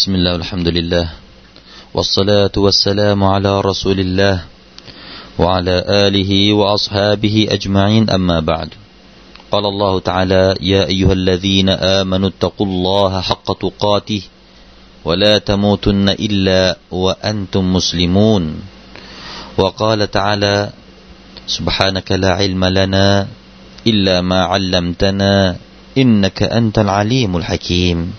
بسم الله والحمد لله والصلاة والسلام على رسول الله وعلى آله وأصحابه أجمعين أما بعد. قال الله تعالى يا أيها الذين آمنوا اتقوا الله حق تقاته ولا تموتن إلا وأنتم مسلمون. وقال تعالى سبحانك لا علم لنا إلا ما علمتنا إنك أنت العليم الحكيم.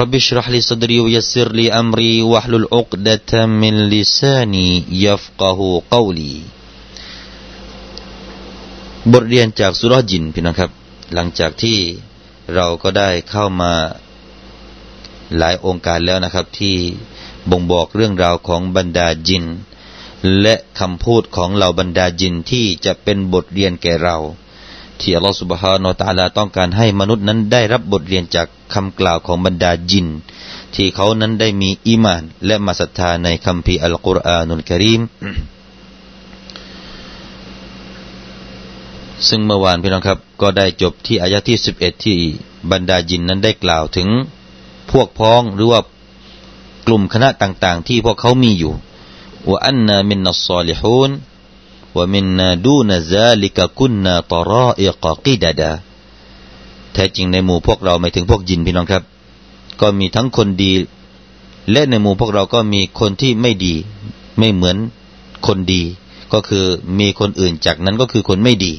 رب اشرح لي صدري ويسر لي أمري واحلل عقدة من لساني يفقه قولي บทเรียนจากสุรจินพี่น้องครับ หลังจากที่เราก็ได้เข้ามาหลายองค์การแล้วนะครับ ที่บ่งบอกเรื่องราวของบรรดาจิน และคำพูดของเหล่าบรรดาจินที่จะเป็นบทเรียนแก่เรา ที่อัลลอฮฺสุบฮานาตาลาต้องการให้มนุษย์นั้นได้รับบทเรียนจากคำกล่าวของบรรดาจิน ที่เขานั้นได้มีอีมาน และมาศรัทธาในคัมภีร์อัลกุรอานุลกิริมซึ่งเมื่อวานพี่น้องครับก็ได้จบที่อายะที่สิบเอ็ดที่บรรดาจินนั้นได้กล่าวถึงพวกพ้องหรือว่ากลุ่มคณะต่างๆ ที่พวกเขามีอยู่ว่าอันนามินนัสซาลิฮูน ว่ามินนาดูนซาลิกะกุนนาตรออิกกิดาดาแท้จริงในหมู่พวกเราหมายถึงพวกจินพี่น้องครับ ก็มีทั้งคนดี และในหมู่พวกเราก็มีคนที่ไม่ดี ไม่เหมือนคนดี ก็คือมีคนอื่นจากนั้นก็คือคนไม่ดี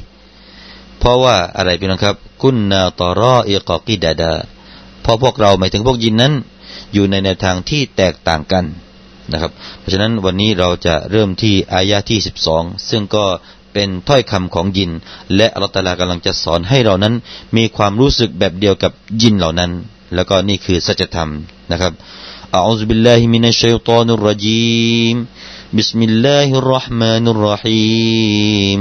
เพราะว่าอะไรพี่น้องครับ กุนนาตรออิกกิดาดาเพราะพวกเราหมายถึงพวกยินนั้น อยู่ในแนวทางที่แตกต่างกัน นะครับ เพราะฉะนั้นวันนี้เราจะเริ่มที่อายะที่สิบสองซึ่งก็เป็นถ้อยคำของยิน และอัลลอฮ์ตะอาลากำลังจะสอนให้เรานั้น มีความรู้สึกแบบเดียวกับยินเหล่านั้น แล้วก็นี่คือสัจธรรมนะครับأعوذ بالله من الشيطان الرجيم بسم الله الرحمن الرحيم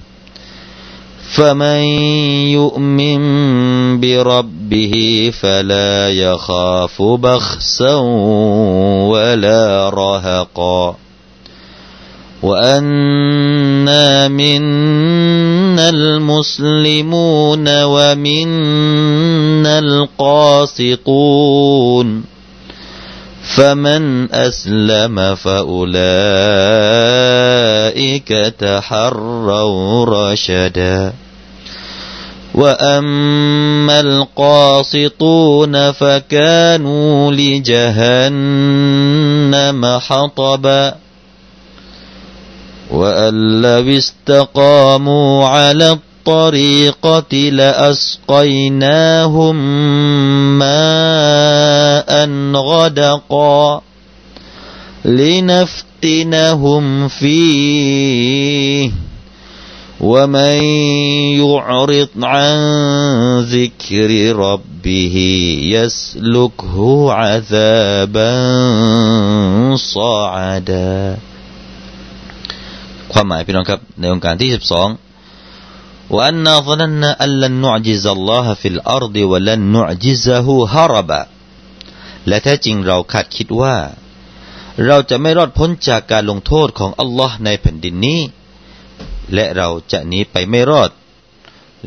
فمن يؤمن بربه فلا يخاف بخسا ولا رهقا. وأنا منا المسلمون ومنا القاسطون. فمن أسلم فأولئك تحروا رشدا. وأما القاسطون فكانوا لجهنم حطبا. وأن لو استقاموا على الطريقة لأسقيناهم ماء غدقا لنفتنهم فيه ومن يعرض عن ذكر ربه يسلكه عذابا صعدا ความหมายพี่น้องครับในองค์การที่สิบสอง وأنا ظننا أن لن نعجز الله في الأرض ولن نعجزه هربا และแท้จริงเราคาดคิดว่า เราจะไม่รอดพ้นจากการลงโทษของอัลลอฮ์ในแผ่นดินนี้ และเราจะหนีไปไม่รอด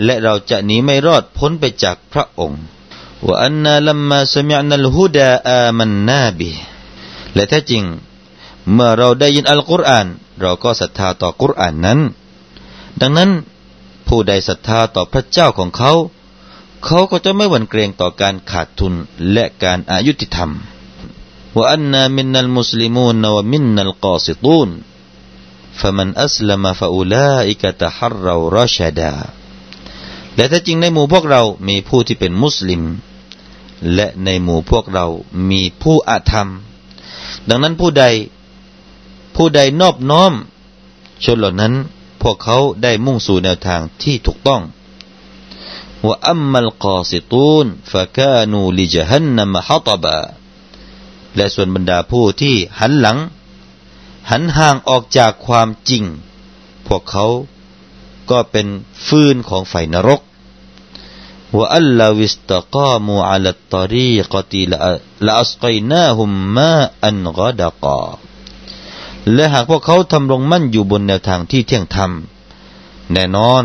และเราจะหนีไม่รอดพ้นไปจากพระองค์ว่าอันนาลัมมาสมิอันัลฮุดาอามันนาบิและแท้จริง เมื่อเราได้ยินอัลกุรอานเราก็ศรัทธาต่อกุรอานนั้น ดังนั้น ผู้ใดศรัทธาต่อพระเจ้าของเขา เขาก็จะไม่หวั่นเกรงต่อการขาดทุนและการอายุติธรรมว่าอันนามินนัลมุสลิมูนวมินนัลกอซิตูน فمن أسلم فأولئك تحروا رشدا และถ้าจริงในหมู่พวกเรา มีผู้ที่เป็นมุสลิม และในหมู่พวกเรา มีผู้อาธรรม ดังนั้นผู้ใด ผู้ใดนอบน้อม ชนเหล่านั้น พวกเขาได้มุ่งสู่แนวทางที่ถูกต้องว่าอัมมัลกอซิตูนฟะกานูลิจฮันนัมฮัตบะและส่วนบรรดาผู้ที่หันหลัง หันห่างออกจากความจริง พวกเขาก็เป็นฟืนของไฟนรกว่าอัลลอวิสตะกามูอัลตอรีกติละอัสกัยนาฮุมมาอันกอดกา และหากพวกเขาทำรงมั่นอยู่บนแนวทางที่เที่ยงธรรม แน่นอน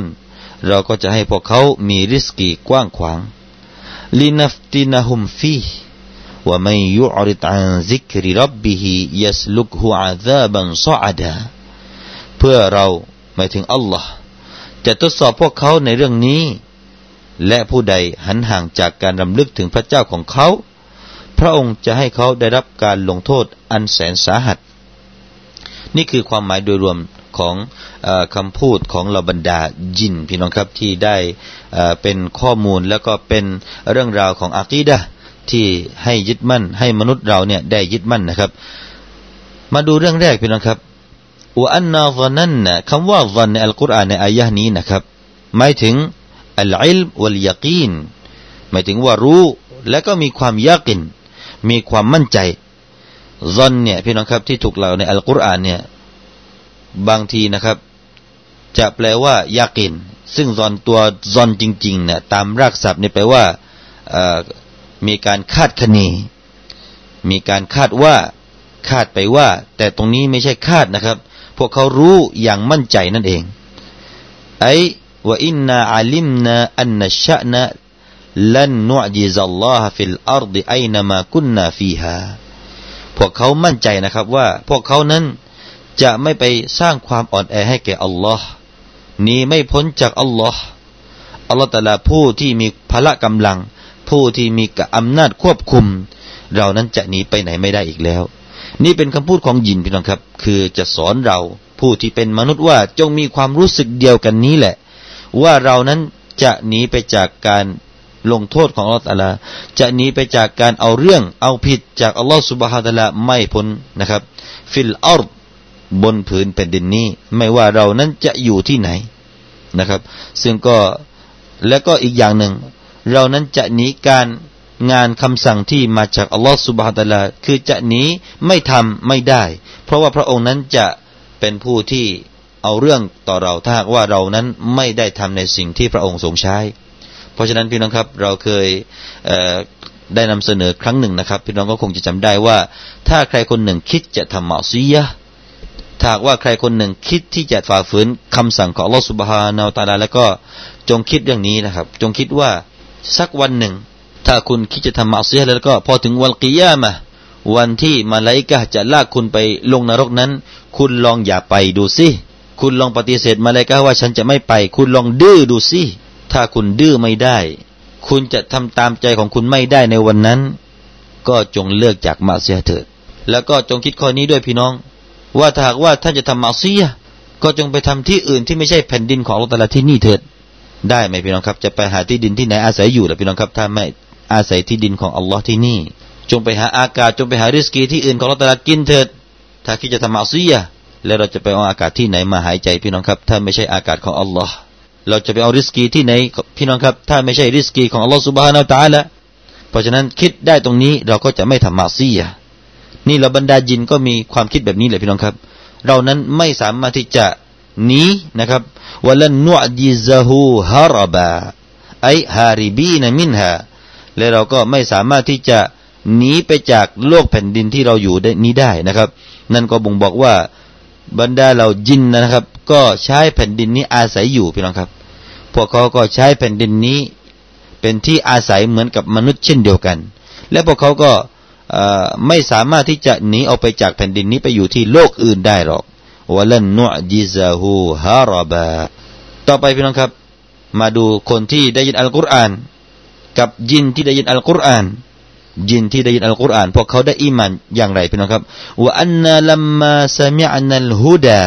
เราก็จะให้พวกเขามีริสกีกว้างขวางลินัฟตินะฮุมฟีว่าไม่ยุอริตอันซิกริรับบิฮิยัสลุกฮุอาซาบันซอดาเพื่อเราหมายถึงอัลลอฮ์จะทดสอบพวกเขาในเรื่องนี้ และผู้ใดหันห่างจากการรำลึกถึงพระเจ้าของเขา พระองค์จะให้เขาได้รับการลงโทษอันแสนสาหัส นี่คือความหมายโดยรวมของอคำพูดของเราบรรดายินพี่น้องครับที่ได้เป็นข้อมูลแล้วก็เป็นเรื่องราวของอากีดะที่ให้ยึดมั่น ให้มนุษย์เราเนี่ยได้ยึดมั่นนะครับ มาดูเรื่องแรกพี่น้องครับว่าอันนาซนันนะคำว่าซันในอัลกุรอานในอายะนี้นะครับหมายถึงอัลอิลวัลยากีนหมายถึงว่ารู้และก็มีความยากิน มีความมั่นใจ ซันเนี่ยพี่น้องครับที่ถูกเล่าในอัลกุรอานเนี่ยบางทีนะครับ จะแปลว่าيقين ซึ่ง ظن ตัว ظن จริงๆเนี่ยตามรากศัพท์เนี่ยแปลว่ามีการคาดคะเนมีการคาดว่าคาดไปว่า แต่ตรงนี้ไม่ใช่คาดนะครับ พวกเขารู้อย่างมั่นใจนั่นเองไอ้ว่าإنا علمنا أن لن نعجز الله في الأرض أينما كنا فيها พวกเขามั่นใจนะครับว่าพวกเขานั้นจะไม่ไปสร้างความอ่อนแอให้แก่อัลลอฮ์นี้ไม่พ้นจากอัลลอฮ์อัลลอฮ์แต่ละผู้ที่มีพละกำลัง ผู้ที่มีอำนาจควบคุม เรานั้นจะหนีไปไหนไม่ได้อีกแล้ว นี่เป็นคำพูดของยินพี่น้องครับ คือจะสอนเราผู้ที่เป็นมนุษย์ว่าจงมีความรู้สึกเดียวกันนี้แหละ ว่าเรานั้นจะหนีไปจากการ ลงโทษของอัลลอฮฺจะหนีไปจากการเอาเรื่องเอาผิดจากอัลลอฮฺสุบฮาตะลาไม่พ้นนะครับ ฟิลอาร์บนผืนแผ่นดินนี้ ไม่ว่าเรานั้นจะอยู่ที่ไหนนะครับ ซึ่งก็และก็อีกอย่างหนึ่ง เรานั้นจะหนีการงานคำสั่งที่มาจากอัลลอฮฺสุบฮฺตะลาคือจะหนีไม่ทำไม่ได้ เพราะว่าพระองค์นั้นจะเป็นผู้ที่เอาเรื่องต่อเราถ้าว่าเรานั้นไม่ได้ทำในสิ่งที่พระองค์ทรงใช้ ราะฉะนั้นพี่น้องครับเราเคยได้นำเสนอครั้งหนึ่งนะครับ พี่น้องก็คงจะจำได้ว่า ถ้าใครคนหนึ่งคิดจะทำมาซียะถ้าว่าใครคนหนึ่งคิดที่จะฝ่าฝืนคำสั่งของลอสุบฮานาอตาลาแล้วก็จงคิดเรื่องนี้นะครับ จงคิดว่าสักวันหนึ่ง ถ้าคุณคิดจะทำมาซียแล้วก็พอถึงวันกิยามะวันที่มาลายกะจะลากคุณไปลงนรกนั้น คุณลองอย่าไปดูสิคุณลองปฏิเสธมาลายกะว่าฉันจะไม่ไป คุณลองดื้อดูสิ ถ้าคุณดื้อไม่ได้ คุณจะทำตามใจของคุณไม่ได้ในวันนั้น ก็จงเลือกจากมาเสียเถิด แล้วก็จงคิดข้อนี้ด้วยพี่น้อง ว่าถ้าหากว่าท่านจะทำมาเซียก็จงไปทำที่อื่นที่ไม่ใช่แผ่นดินของอัลลอฮฺที่นี่เถิด ได้ไหมพี่น้องครับ จะไปหาที่ดินที่ไหนอาศัยอยู่ล่ะพี่น้องครับถ้าไม่อาศัยที่ดินของอัลลอฮ์ที่นี่ จงไปหาอากาศจงไปหาริสกีที่อื่นของอัลลอฮฺกินเถิด ถ้าคิดจะทำมาเซียแล้วเราจะไปเอาอากาศที่ไหนมาหายใจพี่น้องครับ ถ้าไม่ใช่อากาศของอัลลอฮ์ เราจะไปเอาริสกีที่ไหนพี่น้องครับ ถ้าไม่ใช่ริสกีของอัลลอฮ์สุบฮานาอัลตะละเพราะฉะนั้นคิดได้ตรงนี้เราก็จะไม่ทำมาซียนี่เราบรรดาจินก็มีความคิดแบบนี้แหละพี่น้องครับ เรานั้นไม่สามารถที่จะหนีนะครับวลันนุจิซะฮูฮารบาไอฮาริบีนมินฮาและเราก็ไม่สามารถที่จะหนีไปจากโลกแผ่นดินที่เราอยู่นี้ได้นะครับ นั่นก็บ่งบอกว่าบรรดาเราจินนะครับ ก็ใช้แผ่นดินนี้อาศัยอยู่พี่น้องครับ วกเขาก็ใช้แผ่นดินนี้ เป็นที่อาศัยเหมือนกับมนุษย์เช่นเดียวกัน และพวกเขาก็ไม่สามารถที่จะหนีออกไปจากแผ่นดินนี้ไปอยู่ที่โลกอื่นได้หรอกวะลันนุจิซาฮูฮารบาต่อไปพี่น้องครับ มาดูคนที่ได้ยินอัลกุรอาน กับยินที่ได้ยินอัลกุรอานยินที่ได้ยินอัลกุรอานพวกเขาได้อิมันอย่างไรพี่น้องครับว่าอันนาลัมมาสมิอันัลฮุดา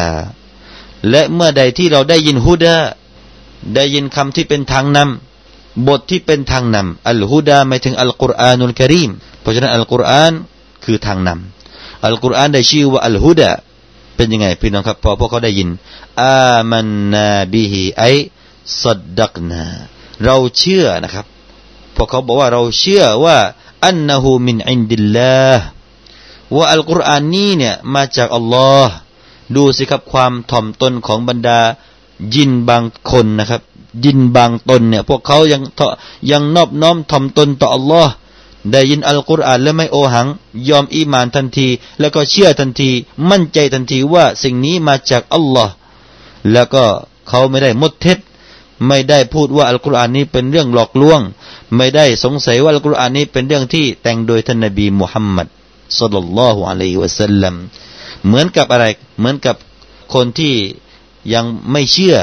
และเมื่อใดที่เราได้ยินฮุดา ได้ยินคำที่เป็นทางนำบทที่เป็นทางนำอัลฮุดาหมายถึงอัลกุรอานุลกริมเพราะฉะนั้นอัลกุรอานคือทางนำอัลกุรอานได้ชื่อว่าالهدىเป็นยังไงพี่น้องครับพอพวกเขาได้ยินآمنا به أي صدقناเราเชื่อนะครับพวกเขาบอกว่าเราเชื่อว่าأنه من عند اللهว่าอัลกุรอานนี้เนี่ยมาจากอัลลอฮ์ดูสิครับความถ่อมตนของบรรดา ยินบางคนนะครับ ยินบางตนเนี่ย พวกเขายังยังนอบน้อมถ่อมตนต่ออัลลอฮ์ได้ยินอัลกุรอานและไม่โอหัง ยอมอีมานทันที แล้วก็เชื่อทันที มั่นใจทันทีว่าสิ่งนี้มาจากอัลลอฮ์แล้วก็เขาไม่ได้มดเท็จไม่ได้พูดว่าอัลกุรอานนี้เป็นเรื่องหลอกลวง ไม่ได้สงสัยว่าอัลกุรอานนี้เป็นเรื่องที่แต่งโดยท่านนบีมุฮัมมัดสุลลัลลอฮุอะลัยฮิวะสัลลัมเหมือนกับอะไร เหมือนกับคนที่ ยังไม่เชื่อ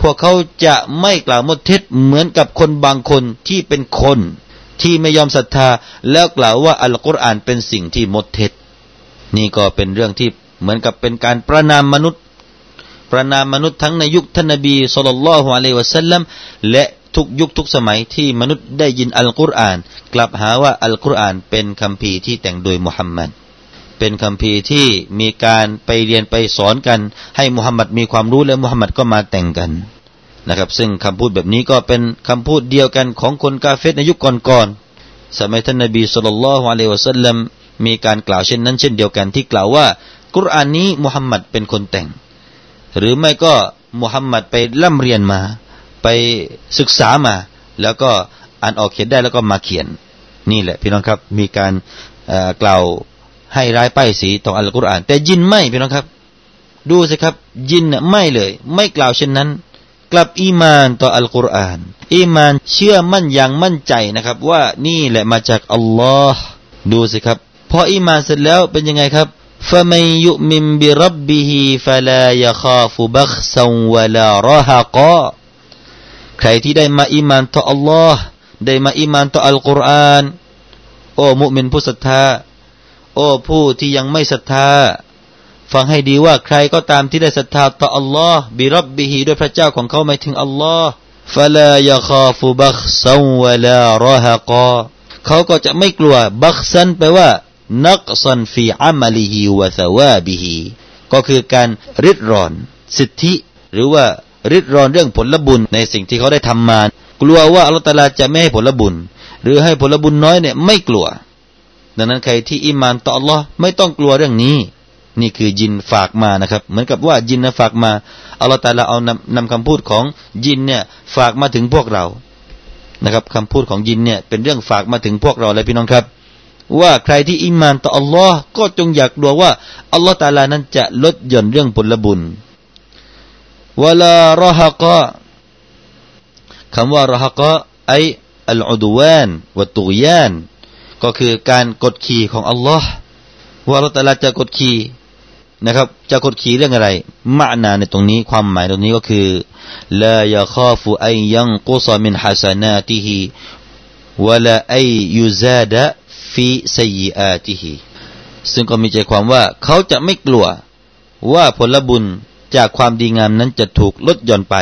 พวกเขาจะไม่กล่าวมดเท็จเหมือนกับคนบางคนที่เป็นคน ที่ไม่ยอมศรัทธา แล้วกล่าวว่าอัลกุรอานเป็นสิ่งที่มดเท็จ นี่ก็เป็นเรื่องที่เหมือนกับเป็นการประนามมนุษย์ ประนามมนุษย์ทั้งในยุคท่านนบีสุลต่านละฮ์อะลัยวะสัลลัมและทุกยุคทุกสมัยที่มนุษย์ได้ยินอัลกุรอาน กลับหาว่าอัลกุรอานเป็นคำพีที่แต่งโดยมุฮัมมัด เป็นคำพีที่มีการไปเรียนไปสอนกัน ให้มุฮัมมัดมีความรู้และมุฮัมมัดก็มาแต่งกันนะครับ ซึ่งคำพูดแบบนี้ก็เป็นคำพูดเดียวกันของคนกาเฟตในยุคก่อนๆสมัยท่านนบีสุลต่านละฮ์อะลัยวะสัลลัมมีการกล่าวเช่นนั้นเช่นเดียวกันที่กล่าวว่า กุรอานนี้มุฮัมมัดเป็นคนแต่ง หรือไม่ก็มุฮัมมัดไปล่ำเรียนมา ไปศึกษามา แล้วก็อ่านออกเขียนได้แล้วก็มาเขียน นี่แหละพี่น้องครับมีการกล่าว ให้ร้ายป้ายสีต่ออัลกุรอาน แต่ยินไม่พี่น้องครับ ดูสิครับ ยินไม่เลย ไม่กล่าวเช่นนั้น กลับอีมานต่ออัลกุรอาน อีมานเชื่อมั่นอย่างมั่นใจนะครับ ว่านี่แหละมาจากอัลลอฮ์ดูสิครับ พออีมานเสร็จแล้วเป็นยังไงครับفمن يؤمن بربه فلا يخاف بخسا ولا رهقاใครที่ได้มาอีมานต่ออัลลอฮ์ได้มาอีมานต่ออัลกุรอาน โอ้มุมินผู้ศรัทธา โอ้ผู้ที่ยังไม่ศรัทธา ฟังให้ดีว่าใครก็ตามที่ได้ศรัทธาต่ออัลลอฮ์بربهด้วยพระเจ้าของเขาหมายถึงอัลลอฮ์فلا يخاف بخسا ولا رهقاเขาก็จะไม่กลัวبخسا แปลว่า نقصا في عمله وثوابهก็คือการลิดรอน สิทธิ หรือว่าริดรอนเรื่องผลบุญในสิ่งที่เขาได้ทำมา กลัวว่าอัลลอฮฺตาลาจะไม่ให้ผลบุญ หรือให้ผลบุญน้อยเนี่ยไม่กลัว ดังนั้นใครที่อิมานต่ออัลลอฮ์ไม่ต้องกลัวเรื่องนี้ นี่คือยินฝากมานะครับ เหมือนกับว่ายินนะฝากมาอัลลอฮฺตาลาเอานำนำคำพูดของยินเนี่ยฝากมาถึงพวกเรานะครับคำพูดของยินเนี่ยเป็นเรื่องฝากมาถึงพวกเราเลยพี่น้องครับ ว่าใครที่อิมานต่ออัลลอฮ์ก็จงอยากดูว่าอัลลอฮฺตาลานั้นจะลดหย่อนเรื่องผลบุญวลารฮะกะคำว่ารฮะกะไออัลอุดวานวัตุยาน ก็คือการกดขี่ของอัลลอฮ์ว่าอัลลอฮฺตาลาจะกดขี่นะครับ จะกดขี่เรื่องอะไรมานาในตรงนี้ความหมายตรงนี้ก็คือลายาข้าฟูไอยังกุซมินฮัสนาติฮิวะลาไอยูซาดะฟีซัยอาติฮิซึ่งก็มีใจความว่าเขาจะไม่กลัวว่าผลบุญจากความดีงามนั้นจะถูกลดหย่อนไป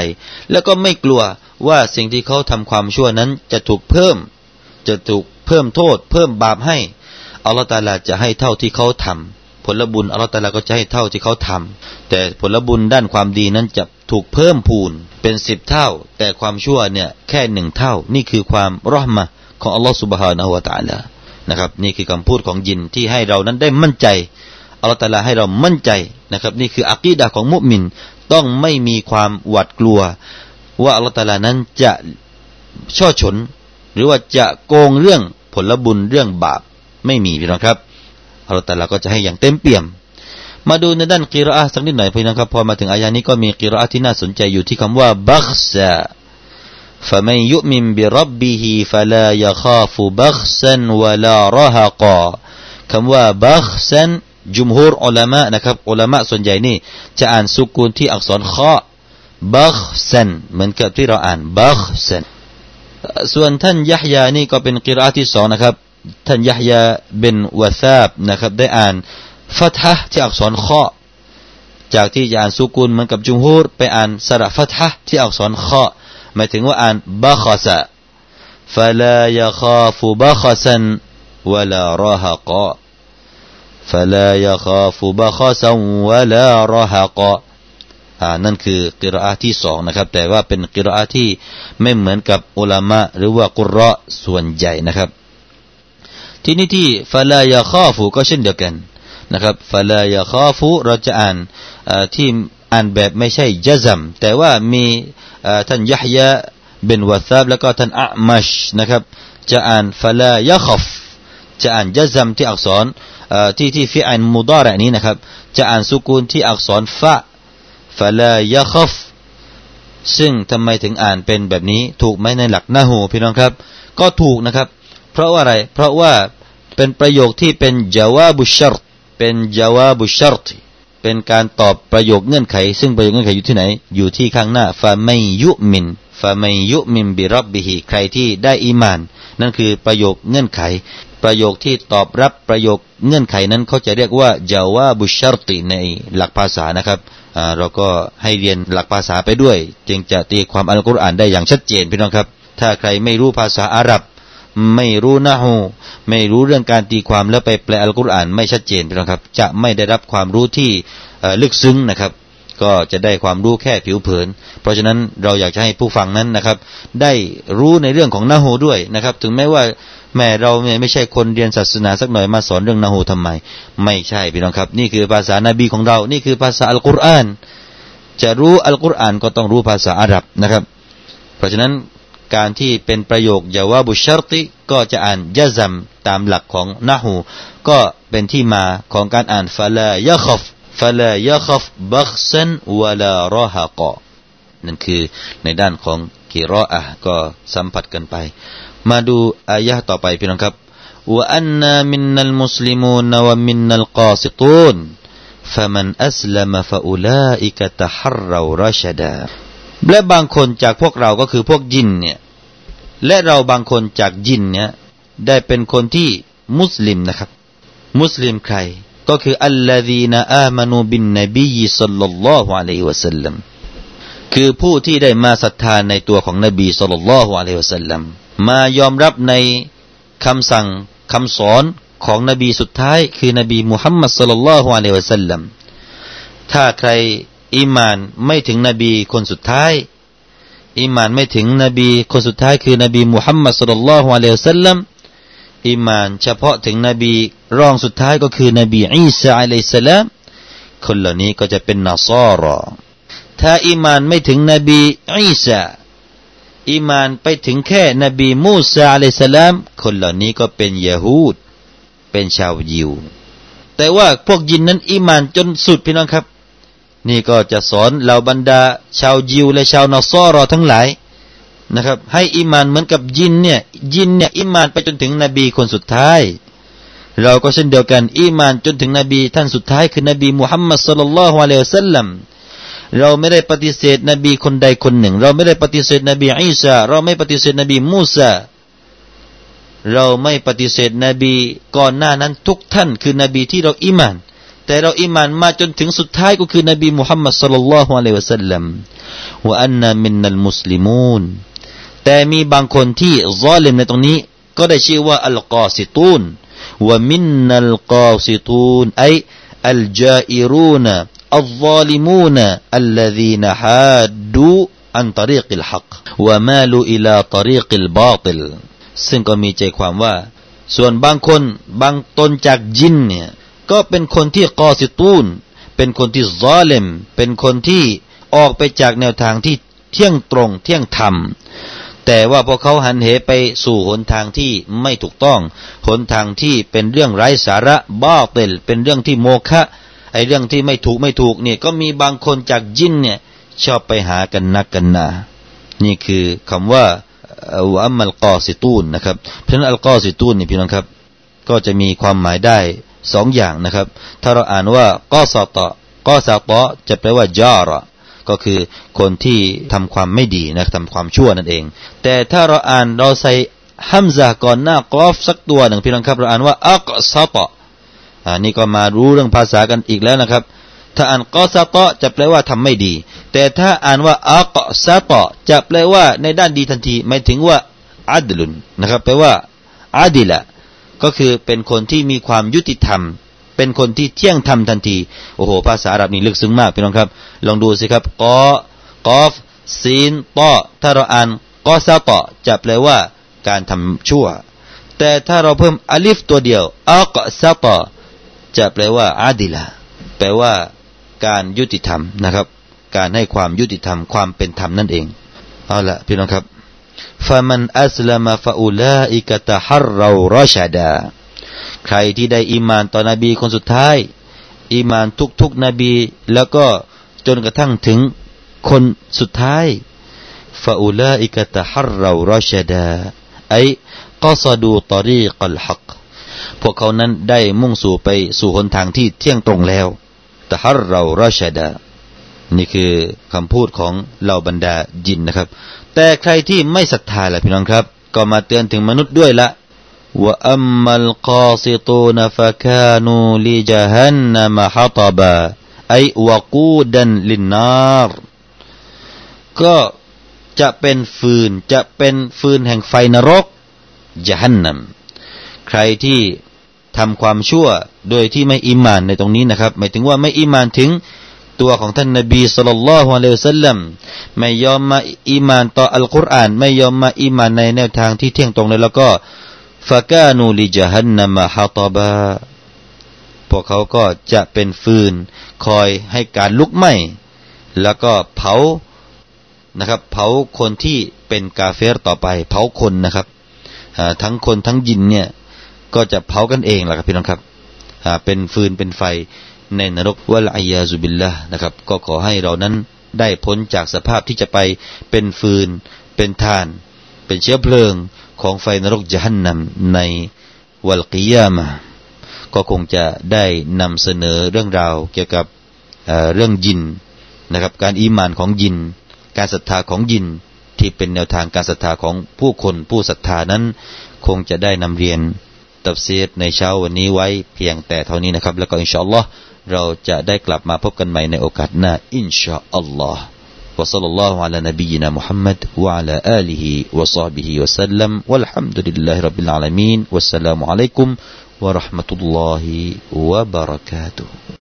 แล้วก็ไม่กลัวว่าสิ่งที่เขาทำความชั่วนั้นจะถูกเพิ่ม จะถูก เพิ่มโทษ เพิ่มบาปให้อัลลอฮฺตาลาจะให้เท่าที่เขาทำผลบุญอัลลอฮฺตาลาก็จะให้เท่าที่เขาทำแต่ผลบุญด้านความดีนั้นจะถูกเพิ่มพูนเป็นสิบเท่า แต่ความชั่วเนี่ยแค่หนึ่งเท่า นี่คือความรอห์มะของอัลลอฮฺสุบฮานะฮุวาตาลานะครับนี่คือคำพูดของยินที่ให้เรานั้นได้มั่นใจอัลลอฮฺตาลาให้เรามั่นใจนะครับ นี่คืออักีดะของมุสลิมต้องไม่มีความหวาดกลัว ว่าอัลลอฮฺตาลานั้นจะช่อฉน หรือว่าจะโกงเรื่อง ผลบุญเรื่องบาปไม่มีพี่น้องครับอัลลอฮฺตาลาก็จะให้อย่างเต็มเปี่ยม มาดูในด้านกิรอาสักนิดหน่อยพี่น้องครับพอมาถึงอายานี้ก็มีกิรอาที่น่าสนใจอยู่ที่คำว่าบักซา فمن يؤمن بربه فلا يخاف بخسا ولا رهقا คำว่าบักซันจุมฮูรอุลามะนะครับอุลามะส่วนใหญ่นี่จะอ่านสุกูนที่อักษรข้อบักซันเหมือนกับที่เราอ่านบักซัน ส่วนท่านยะฮยานี่ก็เป็นกิรอาที่สองนะครับท่านยะฮยาเป็นวะซาบนะครับได้อ่านฟัตฮะที่อักษรข้อจากที่จะอ่านสุกุลเหมือนกับจุมฮูรไปอ่านสระฟัตฮะที่อักษรข้อหมายถึงว่าอ่านบาคาซะ فلا يخاف بخسا ولا رهقا فلا يخاف بخسا ولا رهقا อ่า นั่นคือกิรอาที่สองนะครับ แต่ว่าเป็นกิรอาที่ไม่เหมือนกับอุลามะหรือว่ากุรอส่วนใหญ่นะครับ ที่นี่ที่ฟาลายาข้อฟูก็เช่นเดียวกันนะครับฟาลายาข้อฟูเราจะอ่านที่อ่านแบบไม่ใช่ยะซัมแต่ว่ามีท่านยะฮยะเบนวะซาบแล้วก็ท่านอะมัชนะครับ จะอ่านฟลายะขฟจะอ่านยะซัมที่อักษรที่ที่ฟิอันมุดาระนี้นะครับ จะอ่านสุกูนที่อักษรฟะ ฟลายะขฟซึ่งทำไมถึงอ่านเป็นแบบนี้ ถูกไหมในหลักนาหูพี่น้องครับ ก็ถูกนะครับ เพราะว่าอะไร เพราะว่าเป็นประโยคที่เป็นจาวาบุชรเป็นจาวาบุชรต เป็นการตอบประโยคเงื่อนไข ซึ่งประโยคเงื่อนไขอยู่ที่ไหน อยู่ที่ข้างหน้าฟาไม่ยุมินฟาไม่ยุมินบิรับบิฮิใครที่ได้อีมาน นั่นคือประโยคเงื่อนไข ประโยคที่ตอบรับประโยคเงื่อนไขนั้นเขาจะเรียกว่าจาวาบุชรติในหลักภาษานะครับเราก็ให้เรียนหลักภาษาไปด้วย จึงจะตีความอัลกุรอานได้อย่างชัดเจนพี่น้องครับ ถ้าใครไม่รู้ภาษาอาหรับ ไม่รู้นะฮูไม่รู้เรื่องการตีความแล้วไปแปลอัลกุรอานไม่ชัดเจนพี่น้องครับ จะไม่ได้รับความรู้ที่ลึกซึ้งนะครับ ก็จะได้ความรู้แค่ผิวเผิน เพราะฉะนั้นเราอยากจะให้ผู้ฟังนั้นนะครับ ได้รู้ในเรื่องของนาโฮด้วยนะครับ ถึงแม้ว่าแม่เราเนี่ยไม่ใช่คนเรียนศาสนาสักหน่อยมาสอนเรื่องนาโฮทำไม ไม่ใช่พี่น้องครับ นี่คือภาษานาบีของเรา นี่คือภาษาอัลกุรอานจะรู้อัลกุรอานก็ต้องรู้ภาษาอาหรับนะครับ เพราะฉะนั้น การที่เป็นประโยคยาวาบุชรติก็จะอ่านยะซัมตามหลักของนาหูก็เป็นที่มาของการอ่านฟาลายะขฟฟาลายะขฟบักซันวะลารอฮะกอนั่นคือในด้านของกิรออะก็สัมผัสกันไปมาดูอายะต่อไปพี่น้องครับว่าอันนามินนัลมุสลิมูนวะมินนัลกาซิตูน فمن أسلم فأولئك تحروا رشدا และบางคนจากพวกเราก็คือพวกยินเนี่ยและเราบางคนจากยินเนี่ยได้เป็นคนที่มุสลิมนะครับ มุสลิมใคร ก็คืออัลลอฮีนาอามานูบินนบีสัลลัลลอฮุอะลัยฮิวะสัลลัมคือผู้ที่ได้มาศรัทธาในตัวของนบีสัลลัลลอฮุอะลัยฮิวะสัลลัมมายอมรับในคำสั่งคำสอนของนบีสุดท้าย คือนบีมุฮัมมัดสุลลัลลอฮุอะลัยวะสัลลัมถ้าใคร อิมานไม่ถึงนบีคนสุดท้ายอิมานไม่ถึงนบีคนสุดท้ายคือนบีมุฮัมมัดสุลลัลฮุอะลัยวะสัลลัมอิมานเฉพาะถึงนบีรองสุดท้ายก็คือนบีอีสาอะลัยสลามคนเหล่านี้ก็จะเป็นนัสรอถ้าอิมานไม่ถึงนบีอีสาอีมานไปถึงแค่นบีมูซาอะลัยสลามคนเหล่านี้ก็เป็นยาฮูดเป็นชาวยิว แต่ว่าพวกยินนั้นอีมานจนสุดพี่น้องครับ นี่ก็จะสอนเหล่าบรรดา ชาวยิวและชาวนอซอรอทั้งหลายนะครับ ให้อีมานเหมือนกับยินเนี่ยยินเนี่ยอีมานไปจนถึงนบีคนสุดท้าย เราก็เช่นเดียวกันอีมานจนถึงนบีท่านสุดท้าย คือนบีมุฮัมมัดสุลลัลลอฮุอะลัยฮิวะสัลลัมเราไม่ได้ปฏิเสธนบีคนใดคนหนึ่ง เราไม่ได้ปฏิเสธนบีอิสาเราไม่ปฏิเสธนบีมูซาเราไม่ปฏิเสธนบีก่อนหน้านั้นทุกท่าน คือนบีที่เราอิมาน แต่เราอิมานมาจนถึงสุดท้ายก็คือนบีมุฮัมมัดصلى الله عليه وسلم وأنا منا المسلمونแต่มีบางคนที่ظالمในตรงนี้ ก็ได้ชื่อว่าالقاسطون ومنا القاسطون أي الجائرون الظالمون الذين حادوا عن طريق الحق ومالوا إلى طريق الباطلซึ่งก็มีใจความว่า ส่วนบางคนบางตนจากญินเนี่ย ก็เป็นคนที่قاسطونเป็นคนที่ظالمเป็นคนที่ออกไปจากแนวทางที่เที่ยงตรงเที่ยงธรรม แต่ว่าพอเขาหันเหไปสู่หนทางที่ไม่ถูกต้องหนทางที่เป็นเรื่องไร้สาระباطلเป็นเรื่องที่โมฆะไอเรื่องที่ไม่ถูกไม่ถูกเนี่ยก็มีบางคนจากยินเนี่ยชอบไปหากันนักกันนานี่คือคำว่าอัมมัลกอสิตูนนะครับเพราะนั้นอัลกอสิตูนนี่พี่น้องครับ ก็จะมีความหมายได้ สองอย่างนะครับ ถ้าเราอ่านว่ากอสตอกอสตอจะแปลว่าจาระก็คือคนที่ทำความไม่ดีนะทำความชั่วนั่นเอง แต่ถ้าเราอ่านเราใส่ฮัมซาก่อนหน้ากอฟสักตัวหนึ่งพี่น้องครับเราอ่านว่าอักซาตออันนี้ก็มารู้เรื่องภาษากันอีกแล้วนะครับ ถ้าอ่านقسطจะแปลว่าทำไม่ดี แต่ถ้าอ่านว่าأقسطจะแปลว่าในด้านดีทันทีหมายถึงว่าعدلนะครับแปลว่าعادل ก็คือเป็นคนที่มีความยุติธรรม เป็นคนที่เที่ยงธรรมทันที โอ้โห ภาษาอาหรับนี่ลึกซึ้งมากพี่น้องครับ ลองดูสิครับก็ قاف سين طاءถ้าเราอ่านقسطจะแปลว่าการทำชั่ว แต่ถ้าเราเพิ่มอลิฟตัวเดียวอักซาตอจะแปลว่าอาดิละแปลว่าการยุติธรรมนะครับ การให้ความยุติธรรมความเป็นธรรมนั่นเองเอาละพี่น้องครับ ฟามันอัสลามฟาอูลาอิกตะฮัรเรารอชาดาใครที่ได้อิมานต่อนบีคนสุดท้ายอิมานทุกๆนบี แล้วก็จนกระทั่งถึงคนสุดท้ายฟาอูลาอิกะตะฮัรเรารอชาดาไอ้ก็สดูตอรีกัลฮักพวกเขานั้นได้มุ่งสู่ไปสู่หนทางที่เที่ยงตรงแล้วตะฮัรเรารอชาดา นี่คือคำพูดของเหล่าบรรดาจินนะครับ แต่ใครที่ไม่ศรัทธาล่ะพี่น้องครับ ก็มาเตือนถึงมนุษย์ด้วยละว่าอัมมัลกาซิตูนฟะคานูลิจฮันนมะฮัตบะไอวะกูดันลินนารก็จะเป็นฟืนจะเป็นฟืนแห่งไฟนรกจฮันนัมใครที่ทำความชั่วโดยที่ไม่อิมานในตรงนี้นะครับ หมายถึงว่าไม่อิมานถึง ตัวของท่านนบีสุลต่านละฮ์อะลัยฮิสัลลัมไม่ยอมมาอิมานต่ออัลกุรอานไม่ยอมมาอิมานในแนวทางที่เที่ยงตรงเลยแล้วก็ฟะกานูลิจฮันนัมะฮะตบาพวกเขาก็จะเป็นฟืน คอยให้การลุกไหม้แล้วก็เผานะครับ เผาคนที่เป็นกาเฟรต่อไป เผาคนนะครับทั้งคนทั้งยินเนี่ยก็จะเผากันเองแหละครับพี่น้องครับเป็นฟืนเป็นไฟ ในนรกวะลายาซุบิลละนะครับ ก็ขอให้เรานั้นได้พ้นจากสภาพที่จะไปเป็นฟืน เป็นทาน เป็นเชื้อเพลิงของไฟนรกจะหันนำในวัลกิยามะก็คงจะได้นำเสนอเรื่องราวเกี่ยวกับเรื่องยินนะครับ การอีมานของยิน การศรัทธาของยินที่เป็นแนวทางการศรัทธาของผู้คนผู้ศรัทธานั้น คงจะได้นำเรียนตับเสียในเช้าวันนี้ไว้เพียงแต่เท่านี้นะครับ แล้วก็อินชาอัลลอฮ์ เราจะได้กลับมาพบกันใหม่ในโอกาสหน้าอินชาอัลลอฮ์ وصلى الله على نبينا محمد وعلى آله وصحبه وسلم والحمد لله رب العالمين والسلام عليكم ورحمة الله وبركاته